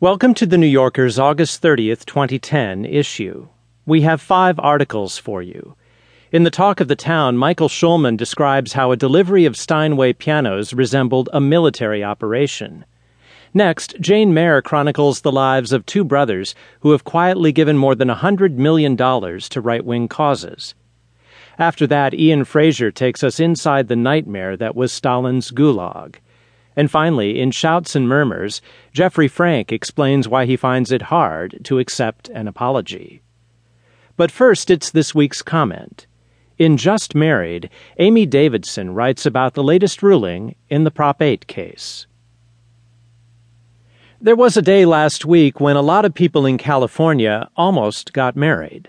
Welcome to the New Yorker's August 30th, 2010 issue. We have five articles for you. In the Talk of the Town, Michael Schulman describes how a delivery of Steinway pianos resembled a military operation. Next, Jane Mayer chronicles the lives of two brothers who have quietly given more than a $100 million to right wing causes. After that, Ian Frazier takes us inside the nightmare that was Stalin's Gulag. And finally, in Shouts and Murmurs, Jeffrey Frank explains why he finds it hard to accept an apology. But first, it's this week's comment. In Just Married, Amy Davidson writes about the latest ruling in the Prop 8 case. There was a day last week when a lot of people in California almost got married.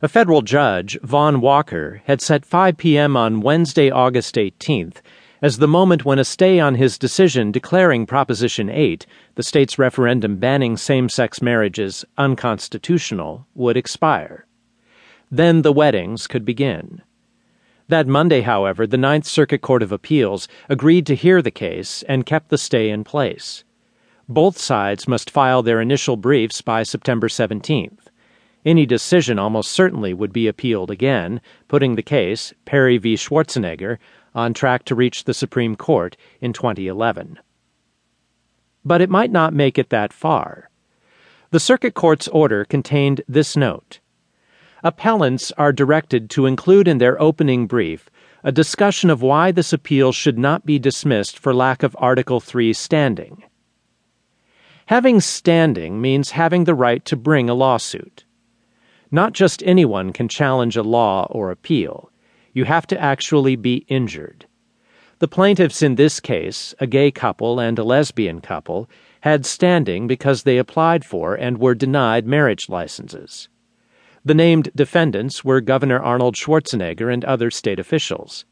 A federal judge, Vaughn Walker, had set 5 p.m. on Wednesday, August 18th as the moment when a stay on his decision declaring Proposition 8, the state's referendum banning same sex marriages, unconstitutional, would expire. Then the weddings could begin. That Monday, however, the Ninth Circuit Court of Appeals agreed to hear the case and kept the stay in place. Both sides must file their initial briefs by September 17th. Any decision almost certainly would be appealed again, putting the case, Perry v. Schwarzenegger, on track to reach the Supreme Court in 2011. But it might not make it that far. The Circuit Court's order contained this note Appellants are directed to include in their opening brief a discussion of why this appeal should not be dismissed for lack of Article 3 standing. Having standing means having the right to bring a lawsuit. Not just anyone can challenge a law or appeal. You have to actually be injured. The plaintiffs in this case, a gay couple and a lesbian couple, had standing because they applied for and were denied marriage licenses. The named defendants were Governor Arnold Schwarzenegger and other state officials.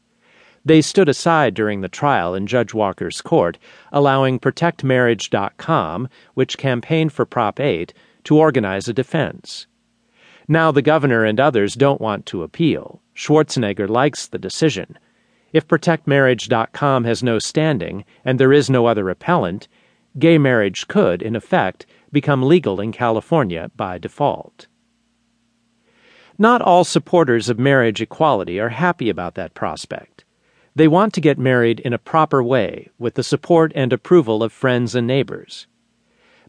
They stood aside during the trial in Judge Walker's court, allowing ProtectMarriage.com, which campaigned for Prop 8, to organize a defense. Now the governor and others don't want to appeal. Schwarzenegger likes the decision. If ProtectMarriage.com has no standing and there is no other appellant, gay marriage could, in effect, become legal in California by default. Not all supporters of marriage equality are happy about that prospect. They want to get married in a proper way with the support and approval of friends and neighbors.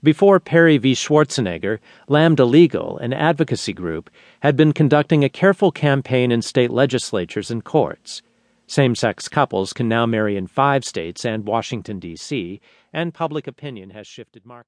Before Perry v. Schwarzenegger, Lambda Legal, an advocacy group, had been conducting a careful campaign in state legislatures and courts. Same sex couples can now marry in five states and Washington, D.C., and public opinion has shifted markedly.